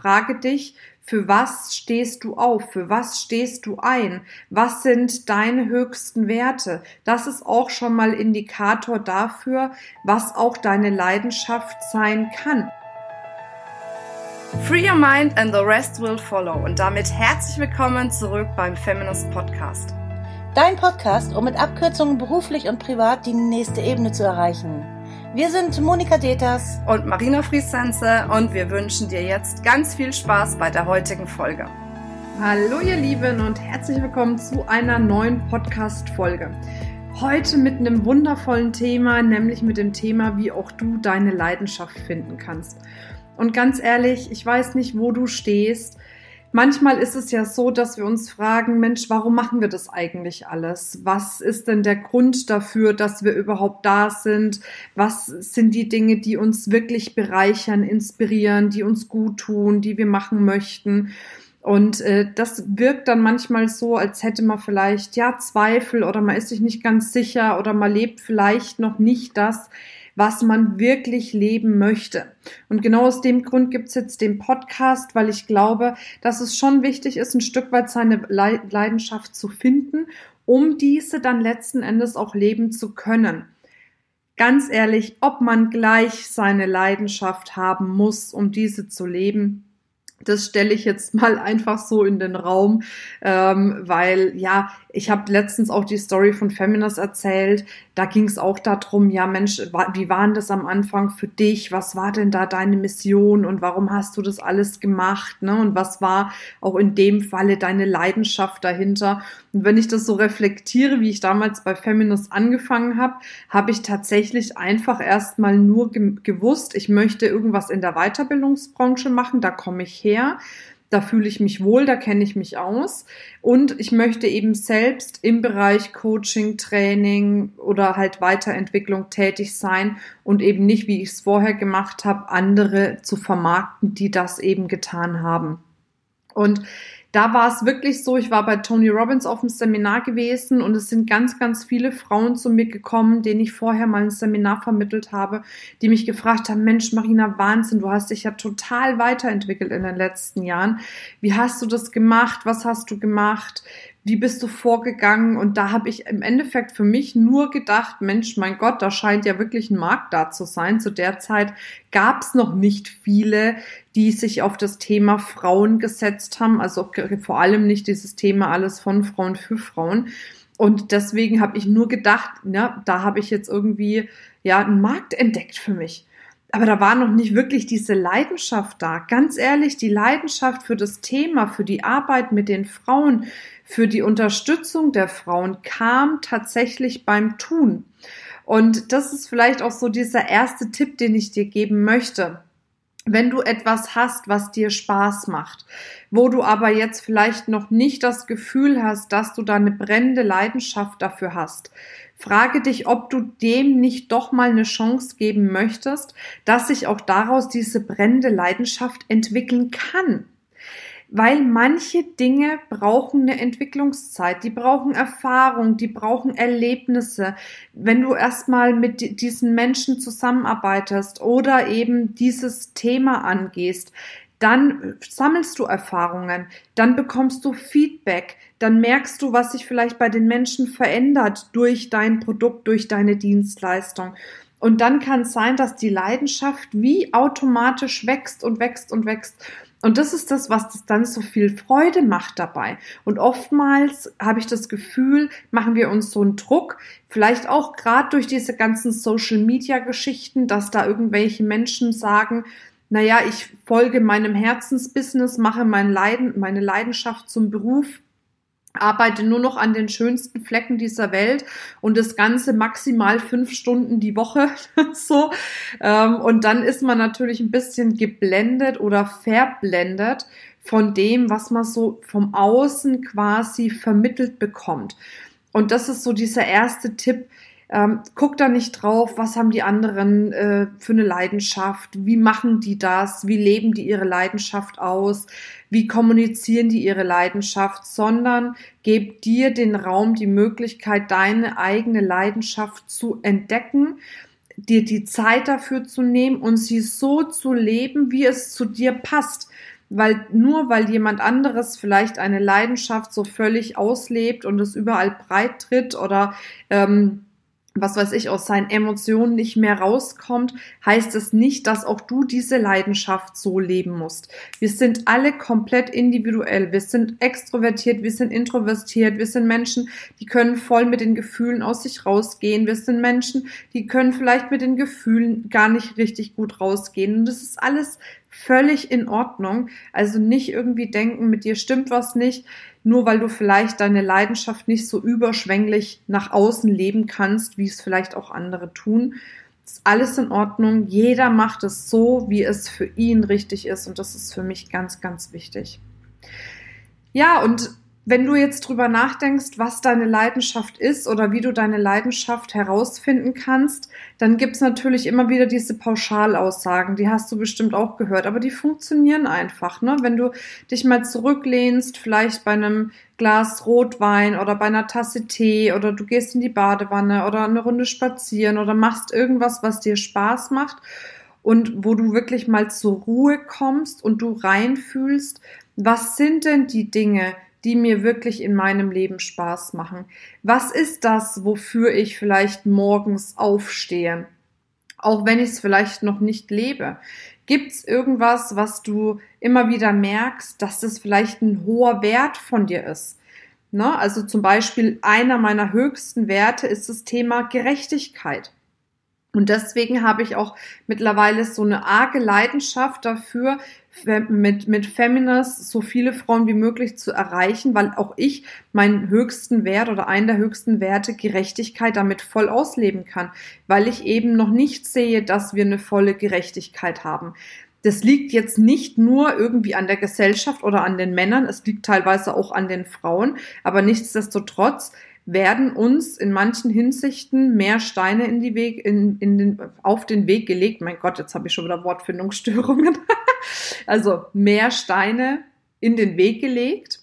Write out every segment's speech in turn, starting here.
frage dich, für was stehst du auf? Für was stehst du ein? Was sind deine höchsten Werte? Das ist auch schon mal Indikator dafür, was auch deine Leidenschaft sein kann. Free your mind and the rest will follow. Und damit herzlich willkommen zurück beim Feminist Podcast. Dein Podcast, um mit Abkürzungen beruflich und privat die nächste Ebene zu erreichen. Wir sind Monika Deters und Marina Friesense und wir wünschen dir jetzt ganz viel Spaß bei der heutigen Folge. Hallo ihr Lieben und herzlich willkommen zu einer neuen Podcast-Folge. Heute mit einem wundervollen Thema, nämlich mit dem Thema, wie auch du deine Leidenschaft finden kannst. Und ganz ehrlich, ich weiß nicht, wo du stehst, Manchmal ist es ja so, dass wir uns fragen, Mensch, warum machen wir das eigentlich alles? Was ist denn der Grund dafür, dass wir überhaupt da sind? Was sind die Dinge, die uns wirklich bereichern, inspirieren, die uns gut tun, die wir machen möchten? Und äh, das wirkt dann manchmal so, als hätte man vielleicht ja Zweifel oder man ist sich nicht ganz sicher oder man lebt vielleicht noch nicht das, was man wirklich leben möchte. Und genau aus dem Grund gibt's jetzt den Podcast, weil ich glaube, dass es schon wichtig ist, ein Stück weit seine Leidenschaft zu finden, um diese dann letzten Endes auch leben zu können. Ganz ehrlich, ob man gleich seine Leidenschaft haben muss, um diese zu leben, das stelle ich jetzt mal einfach so in den Raum, ähm, weil ja, ich habe letztens auch die Story von Feminist erzählt. Da ging es auch darum, ja Mensch, wie war denn das am Anfang für dich? Was war denn da deine Mission und warum hast du das alles gemacht? Ne? Und was war auch in dem Falle deine Leidenschaft dahinter? Und wenn ich das so reflektiere, wie ich damals bei Feminist angefangen habe, habe ich tatsächlich einfach erstmal nur ge gewusst, ich möchte irgendwas in der Weiterbildungsbranche machen, da komme ich her da fühle ich mich wohl, da kenne ich mich aus und ich möchte eben selbst im Bereich Coaching, Training oder halt Weiterentwicklung tätig sein und eben nicht, wie ich es vorher gemacht habe, andere zu vermarkten, die das eben getan haben. Und da war es wirklich so, ich war bei Tony Robbins auf dem Seminar gewesen und es sind ganz, ganz viele Frauen zu mir gekommen, denen ich vorher mal ein Seminar vermittelt habe, die mich gefragt haben, Mensch, Marina, Wahnsinn, du hast dich ja total weiterentwickelt in den letzten Jahren. Wie hast du das gemacht? Was hast du gemacht? Wie bist du vorgegangen? Und da habe ich im Endeffekt für mich nur gedacht, Mensch, mein Gott, da scheint ja wirklich ein Markt da zu sein. Zu der Zeit gab es noch nicht viele, die sich auf das Thema Frauen gesetzt haben. Also vor allem nicht dieses Thema alles von Frauen für Frauen. Und deswegen habe ich nur gedacht, ja, da habe ich jetzt irgendwie ja einen Markt entdeckt für mich aber da war noch nicht wirklich diese Leidenschaft da. Ganz ehrlich, die Leidenschaft für das Thema, für die Arbeit mit den Frauen, für die Unterstützung der Frauen kam tatsächlich beim Tun. Und das ist vielleicht auch so dieser erste Tipp, den ich dir geben möchte. Wenn du etwas hast, was dir Spaß macht, wo du aber jetzt vielleicht noch nicht das Gefühl hast, dass du da eine brennende Leidenschaft dafür hast, frage dich, ob du dem nicht doch mal eine Chance geben möchtest, dass sich auch daraus diese brennende Leidenschaft entwickeln kann weil manche Dinge brauchen eine Entwicklungszeit, die brauchen Erfahrung, die brauchen Erlebnisse. Wenn du erstmal mit diesen Menschen zusammenarbeitest oder eben dieses Thema angehst, dann sammelst du Erfahrungen, dann bekommst du Feedback, dann merkst du, was sich vielleicht bei den Menschen verändert durch dein Produkt, durch deine Dienstleistung. Und dann kann es sein, dass die Leidenschaft wie automatisch wächst und wächst und wächst. Und das ist das, was das dann so viel Freude macht dabei. Und oftmals habe ich das Gefühl, machen wir uns so einen Druck, vielleicht auch gerade durch diese ganzen Social-Media-Geschichten, dass da irgendwelche Menschen sagen, naja, ich folge meinem Herzensbusiness, mache mein Leiden, meine Leidenschaft zum Beruf arbeite nur noch an den schönsten Flecken dieser Welt und das Ganze maximal fünf Stunden die Woche so. Ähm, und dann ist man natürlich ein bisschen geblendet oder verblendet von dem, was man so vom Außen quasi vermittelt bekommt. Und das ist so dieser erste Tipp, ähm, guck da nicht drauf, was haben die anderen äh, für eine Leidenschaft, wie machen die das, wie leben die ihre Leidenschaft aus, wie kommunizieren die ihre Leidenschaft, sondern geb dir den Raum, die Möglichkeit, deine eigene Leidenschaft zu entdecken, dir die Zeit dafür zu nehmen und sie so zu leben, wie es zu dir passt. weil nur weil jemand anderes vielleicht eine Leidenschaft so völlig auslebt und es überall breit tritt oder ähm, was weiß ich, aus seinen Emotionen nicht mehr rauskommt, heißt es nicht, dass auch du diese Leidenschaft so leben musst. Wir sind alle komplett individuell. Wir sind extrovertiert, wir sind introvertiert, wir sind Menschen, die können voll mit den Gefühlen aus sich rausgehen. Wir sind Menschen, die können vielleicht mit den Gefühlen gar nicht richtig gut rausgehen. Und das ist alles völlig in Ordnung. Also nicht irgendwie denken, mit dir stimmt was nicht nur weil du vielleicht deine Leidenschaft nicht so überschwänglich nach außen leben kannst, wie es vielleicht auch andere tun. ist alles in Ordnung. Jeder macht es so, wie es für ihn richtig ist. Und das ist für mich ganz, ganz wichtig. Ja, und wenn du jetzt drüber nachdenkst, was deine Leidenschaft ist oder wie du deine Leidenschaft herausfinden kannst, dann gibt's natürlich immer wieder diese Pauschalaussagen, die hast du bestimmt auch gehört, aber die funktionieren einfach. Ne? Wenn du dich mal zurücklehnst, vielleicht bei einem Glas Rotwein oder bei einer Tasse Tee oder du gehst in die Badewanne oder eine Runde spazieren oder machst irgendwas, was dir Spaß macht und wo du wirklich mal zur Ruhe kommst und du reinfühlst, was sind denn die Dinge, die mir wirklich in meinem Leben Spaß machen? Was ist das, wofür ich vielleicht morgens aufstehe? Auch wenn ich es vielleicht noch nicht lebe. Gibt es irgendwas, was du immer wieder merkst, dass das vielleicht ein hoher Wert von dir ist? Ne? Also zum Beispiel einer meiner höchsten Werte ist das Thema Gerechtigkeit. Und deswegen habe ich auch mittlerweile so eine arge Leidenschaft dafür, mit, mit Feminist so viele Frauen wie möglich zu erreichen, weil auch ich meinen höchsten Wert oder einen der höchsten Werte Gerechtigkeit damit voll ausleben kann, weil ich eben noch nicht sehe, dass wir eine volle Gerechtigkeit haben. Das liegt jetzt nicht nur irgendwie an der Gesellschaft oder an den Männern, es liegt teilweise auch an den Frauen, aber nichtsdestotrotz werden uns in manchen Hinsichten mehr Steine in die Weg, in, in den, auf den Weg gelegt. Mein Gott, jetzt habe ich schon wieder Wortfindungsstörungen. also mehr Steine in den Weg gelegt.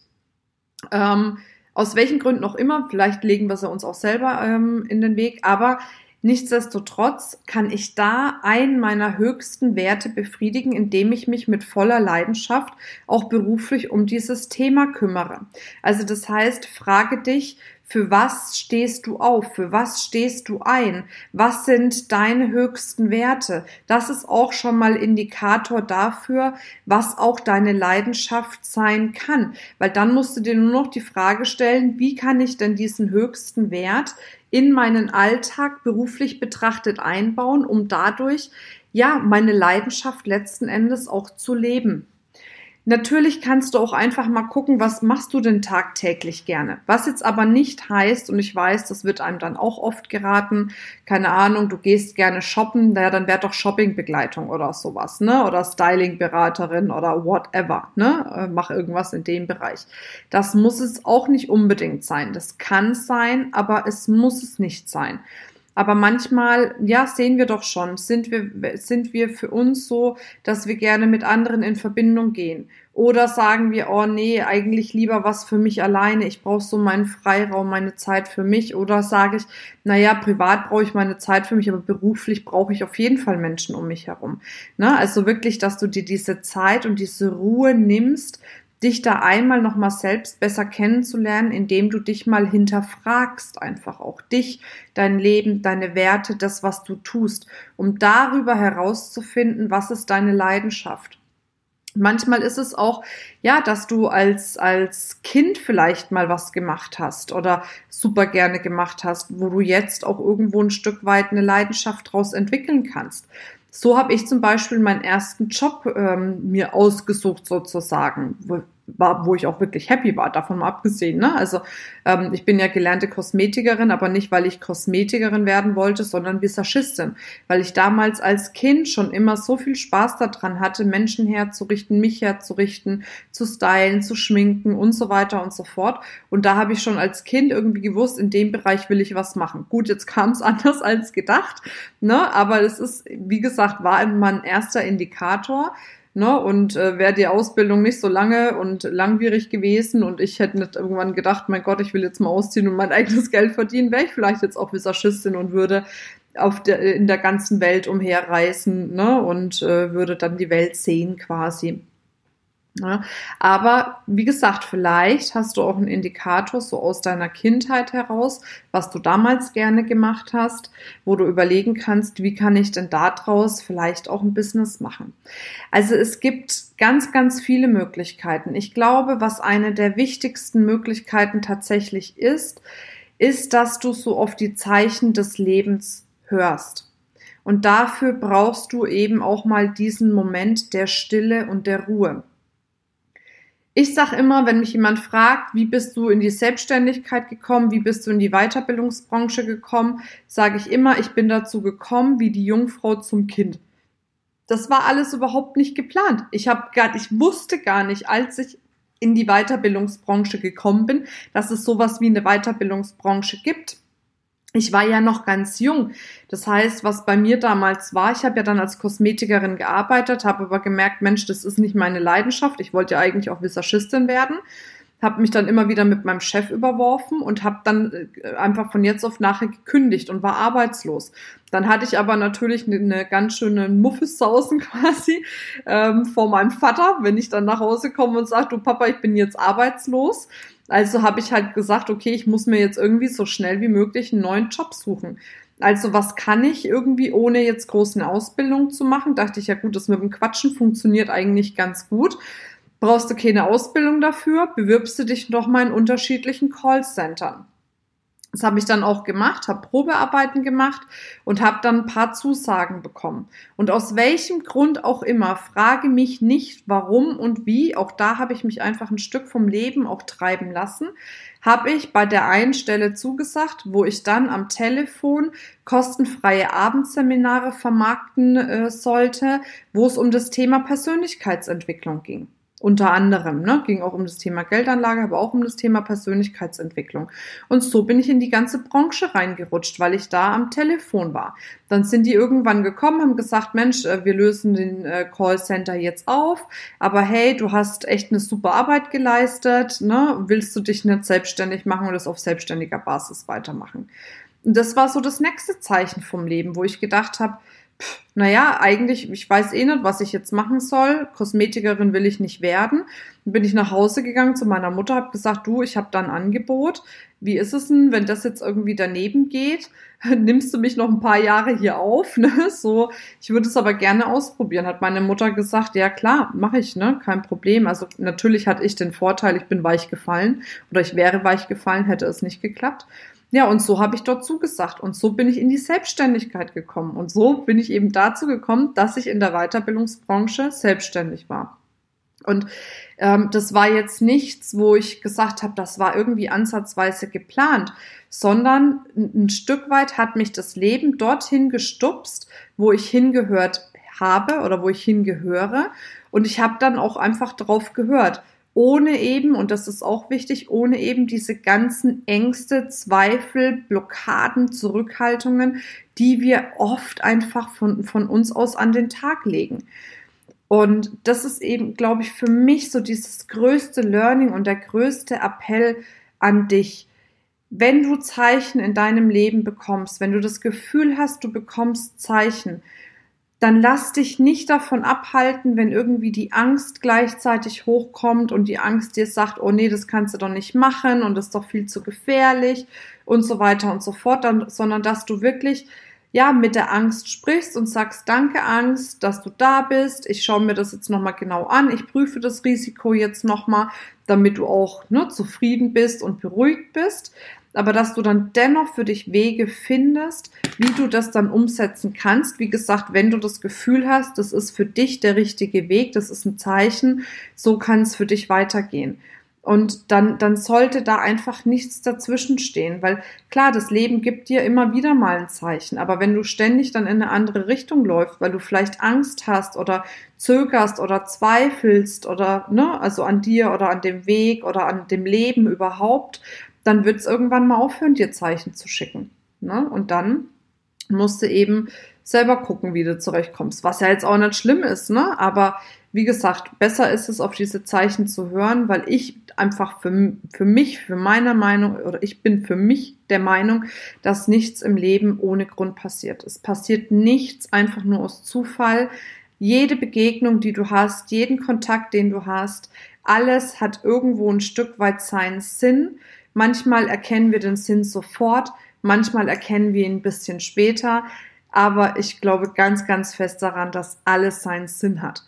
Ähm, aus welchen Gründen auch immer, vielleicht legen wir sie uns auch selber ähm, in den Weg, aber nichtsdestotrotz kann ich da einen meiner höchsten Werte befriedigen, indem ich mich mit voller Leidenschaft auch beruflich um dieses Thema kümmere. Also das heißt, frage dich, für was stehst du auf? Für was stehst du ein? Was sind deine höchsten Werte? Das ist auch schon mal Indikator dafür, was auch deine Leidenschaft sein kann. Weil dann musst du dir nur noch die Frage stellen, wie kann ich denn diesen höchsten Wert in meinen Alltag beruflich betrachtet einbauen, um dadurch ja meine Leidenschaft letzten Endes auch zu leben. Natürlich kannst du auch einfach mal gucken, was machst du denn tagtäglich gerne. Was jetzt aber nicht heißt, und ich weiß, das wird einem dann auch oft geraten, keine Ahnung, du gehst gerne shoppen, naja, dann wär doch Shoppingbegleitung oder sowas, ne? Oder Stylingberaterin oder whatever, ne? Äh, mach irgendwas in dem Bereich. Das muss es auch nicht unbedingt sein. Das kann sein, aber es muss es nicht sein. Aber manchmal, ja, sehen wir doch schon, sind wir, sind wir für uns so, dass wir gerne mit anderen in Verbindung gehen. Oder sagen wir, oh nee, eigentlich lieber was für mich alleine. Ich brauche so meinen Freiraum, meine Zeit für mich. Oder sage ich, naja, privat brauche ich meine Zeit für mich, aber beruflich brauche ich auf jeden Fall Menschen um mich herum. Ne? Also wirklich, dass du dir diese Zeit und diese Ruhe nimmst, dich da einmal nochmal selbst besser kennenzulernen, indem du dich mal hinterfragst, einfach auch dich, dein Leben, deine Werte, das, was du tust, um darüber herauszufinden, was ist deine Leidenschaft. Manchmal ist es auch, ja, dass du als, als Kind vielleicht mal was gemacht hast oder super gerne gemacht hast, wo du jetzt auch irgendwo ein Stück weit eine Leidenschaft draus entwickeln kannst. So habe ich zum Beispiel meinen ersten Job ähm, mir ausgesucht sozusagen, war, wo ich auch wirklich happy war, davon mal abgesehen. Ne? Also ähm, ich bin ja gelernte Kosmetikerin, aber nicht, weil ich Kosmetikerin werden wollte, sondern Visagistin, weil ich damals als Kind schon immer so viel Spaß daran hatte, Menschen herzurichten, mich herzurichten, zu stylen, zu schminken und so weiter und so fort. Und da habe ich schon als Kind irgendwie gewusst, in dem Bereich will ich was machen. Gut, jetzt kam es anders als gedacht, ne? aber es ist, wie gesagt, war mein erster Indikator, Ne? Und äh, wäre die Ausbildung nicht so lange und langwierig gewesen und ich hätte nicht irgendwann gedacht, mein Gott, ich will jetzt mal ausziehen und mein eigenes Geld verdienen, wäre ich vielleicht jetzt auch Visagistin und würde auf der, in der ganzen Welt umherreisen ne? und äh, würde dann die Welt sehen quasi. Ja, aber wie gesagt, vielleicht hast du auch einen Indikator so aus deiner Kindheit heraus, was du damals gerne gemacht hast, wo du überlegen kannst, wie kann ich denn daraus vielleicht auch ein Business machen. Also es gibt ganz, ganz viele Möglichkeiten. Ich glaube, was eine der wichtigsten Möglichkeiten tatsächlich ist, ist, dass du so auf die Zeichen des Lebens hörst. Und dafür brauchst du eben auch mal diesen Moment der Stille und der Ruhe. Ich sage immer, wenn mich jemand fragt, wie bist du in die Selbstständigkeit gekommen, wie bist du in die Weiterbildungsbranche gekommen, sage ich immer, ich bin dazu gekommen wie die Jungfrau zum Kind. Das war alles überhaupt nicht geplant. Ich habe gar, ich wusste gar nicht, als ich in die Weiterbildungsbranche gekommen bin, dass es sowas wie eine Weiterbildungsbranche gibt ich war ja noch ganz jung. Das heißt, was bei mir damals war, ich habe ja dann als Kosmetikerin gearbeitet, habe aber gemerkt, Mensch, das ist nicht meine Leidenschaft. Ich wollte ja eigentlich auch Visagistin werden. Habe mich dann immer wieder mit meinem Chef überworfen und habe dann äh, einfach von jetzt auf nachher gekündigt und war arbeitslos. Dann hatte ich aber natürlich eine, eine ganz schöne Muffelsausen quasi ähm, vor meinem Vater, wenn ich dann nach Hause komme und sage, du Papa, ich bin jetzt arbeitslos also habe ich halt gesagt, okay, ich muss mir jetzt irgendwie so schnell wie möglich einen neuen Job suchen. Also was kann ich irgendwie, ohne jetzt groß eine Ausbildung zu machen? Dachte ich, ja gut, das mit dem Quatschen funktioniert eigentlich ganz gut. Brauchst du keine Ausbildung dafür, bewirbst du dich doch mal in unterschiedlichen Callcentern. Das habe ich dann auch gemacht, habe Probearbeiten gemacht und habe dann ein paar Zusagen bekommen. Und aus welchem Grund auch immer, frage mich nicht, warum und wie, auch da habe ich mich einfach ein Stück vom Leben auch treiben lassen, habe ich bei der einen Stelle zugesagt, wo ich dann am Telefon kostenfreie Abendseminare vermarkten äh, sollte, wo es um das Thema Persönlichkeitsentwicklung ging. Unter anderem, ne, ging auch um das Thema Geldanlage, aber auch um das Thema Persönlichkeitsentwicklung. Und so bin ich in die ganze Branche reingerutscht, weil ich da am Telefon war. Dann sind die irgendwann gekommen, haben gesagt, Mensch, äh, wir lösen den äh, Callcenter jetzt auf, aber hey, du hast echt eine super Arbeit geleistet, ne? Willst du dich nicht selbstständig machen und das auf selbstständiger Basis weitermachen? Und das war so das nächste Zeichen vom Leben, wo ich gedacht habe, naja, eigentlich, ich weiß eh nicht, was ich jetzt machen soll. Kosmetikerin will ich nicht werden. Bin ich nach Hause gegangen zu meiner Mutter, habe gesagt, du, ich habe da ein Angebot. Wie ist es denn, wenn das jetzt irgendwie daneben geht? Nimmst du mich noch ein paar Jahre hier auf? Ne? So, ich würde es aber gerne ausprobieren. Hat meine Mutter gesagt, ja klar, mache ich, ne, kein Problem. Also natürlich hatte ich den Vorteil, ich bin weich gefallen oder ich wäre weich gefallen, hätte es nicht geklappt. Ja, und so habe ich dort zugesagt und so bin ich in die Selbstständigkeit gekommen und so bin ich eben dazu gekommen, dass ich in der Weiterbildungsbranche selbstständig war. Und ähm, das war jetzt nichts, wo ich gesagt habe, das war irgendwie ansatzweise geplant, sondern ein Stück weit hat mich das Leben dorthin gestupst, wo ich hingehört habe oder wo ich hingehöre. Und ich habe dann auch einfach drauf gehört ohne eben, und das ist auch wichtig, ohne eben diese ganzen Ängste, Zweifel, Blockaden, Zurückhaltungen, die wir oft einfach von, von uns aus an den Tag legen. Und das ist eben, glaube ich, für mich so dieses größte Learning und der größte Appell an dich. Wenn du Zeichen in deinem Leben bekommst, wenn du das Gefühl hast, du bekommst Zeichen, dann lass dich nicht davon abhalten, wenn irgendwie die Angst gleichzeitig hochkommt und die Angst dir sagt, oh nee, das kannst du doch nicht machen und das ist doch viel zu gefährlich und so weiter und so fort, dann, sondern dass du wirklich ja mit der Angst sprichst und sagst, danke Angst, dass du da bist. Ich schaue mir das jetzt nochmal genau an. Ich prüfe das Risiko jetzt nochmal, damit du auch ne, zufrieden bist und beruhigt bist aber dass du dann dennoch für dich Wege findest, wie du das dann umsetzen kannst. Wie gesagt, wenn du das Gefühl hast, das ist für dich der richtige Weg, das ist ein Zeichen, so kann es für dich weitergehen. Und dann, dann sollte da einfach nichts dazwischen stehen, weil klar, das Leben gibt dir immer wieder mal ein Zeichen, aber wenn du ständig dann in eine andere Richtung läufst, weil du vielleicht Angst hast oder zögerst oder zweifelst oder, ne, also an dir oder an dem Weg oder an dem Leben überhaupt, dann wird es irgendwann mal aufhören, dir Zeichen zu schicken. Ne? Und dann musst du eben selber gucken, wie du zurechtkommst. Was ja jetzt auch nicht schlimm ist, ne? Aber wie gesagt, besser ist es, auf diese Zeichen zu hören, weil ich einfach für, für mich, für meine Meinung, oder ich bin für mich der Meinung, dass nichts im Leben ohne Grund passiert. Es passiert nichts einfach nur aus Zufall. jede Begegnung, die du hast, jeden Kontakt, den du hast, alles hat irgendwo ein Stück weit seinen Sinn. Manchmal erkennen wir den Sinn sofort, manchmal erkennen wir ihn ein bisschen später, aber ich glaube ganz, ganz fest daran, dass alles seinen Sinn hat.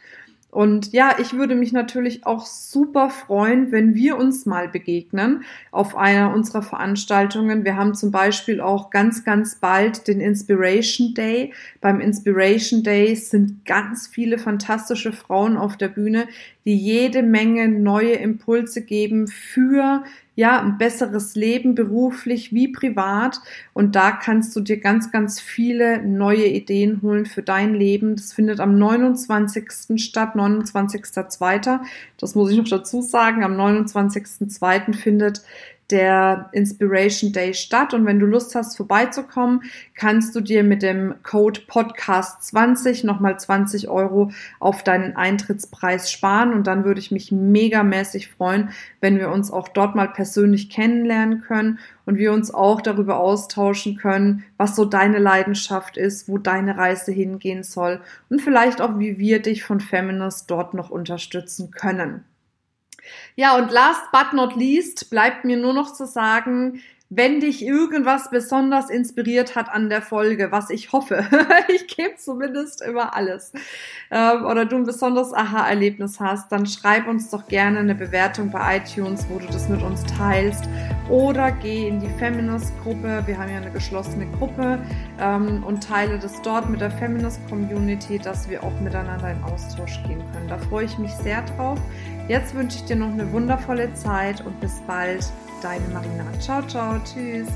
Und ja, ich würde mich natürlich auch super freuen, wenn wir uns mal begegnen auf einer unserer Veranstaltungen. Wir haben zum Beispiel auch ganz, ganz bald den Inspiration Day. Beim Inspiration Day sind ganz viele fantastische Frauen auf der Bühne, die jede Menge neue Impulse geben für ja, ein besseres Leben, beruflich wie privat. Und da kannst du dir ganz, ganz viele neue Ideen holen für dein Leben. Das findet am 29. statt, 29.02. Das muss ich noch dazu sagen. Am 29.02. findet der Inspiration Day statt. Und wenn du Lust hast, vorbeizukommen, kannst du dir mit dem Code Podcast 20 nochmal 20 Euro auf deinen Eintrittspreis sparen. Und dann würde ich mich megamäßig freuen, wenn wir uns auch dort mal persönlich kennenlernen können und wir uns auch darüber austauschen können, was so deine Leidenschaft ist, wo deine Reise hingehen soll und vielleicht auch, wie wir dich von Feminist dort noch unterstützen können. Ja, und last but not least bleibt mir nur noch zu sagen, wenn dich irgendwas besonders inspiriert hat an der Folge, was ich hoffe, ich gebe zumindest immer alles, ähm, oder du ein besonderes Aha-Erlebnis hast, dann schreib uns doch gerne eine Bewertung bei iTunes, wo du das mit uns teilst, oder geh in die Feminist-Gruppe, wir haben ja eine geschlossene Gruppe, ähm, und teile das dort mit der Feminist-Community, dass wir auch miteinander in Austausch gehen können. Da freue ich mich sehr drauf. Jetzt wünsche ich dir noch eine wundervolle Zeit und bis bald. Deine Marina. Ciao, ciao. Tschüss.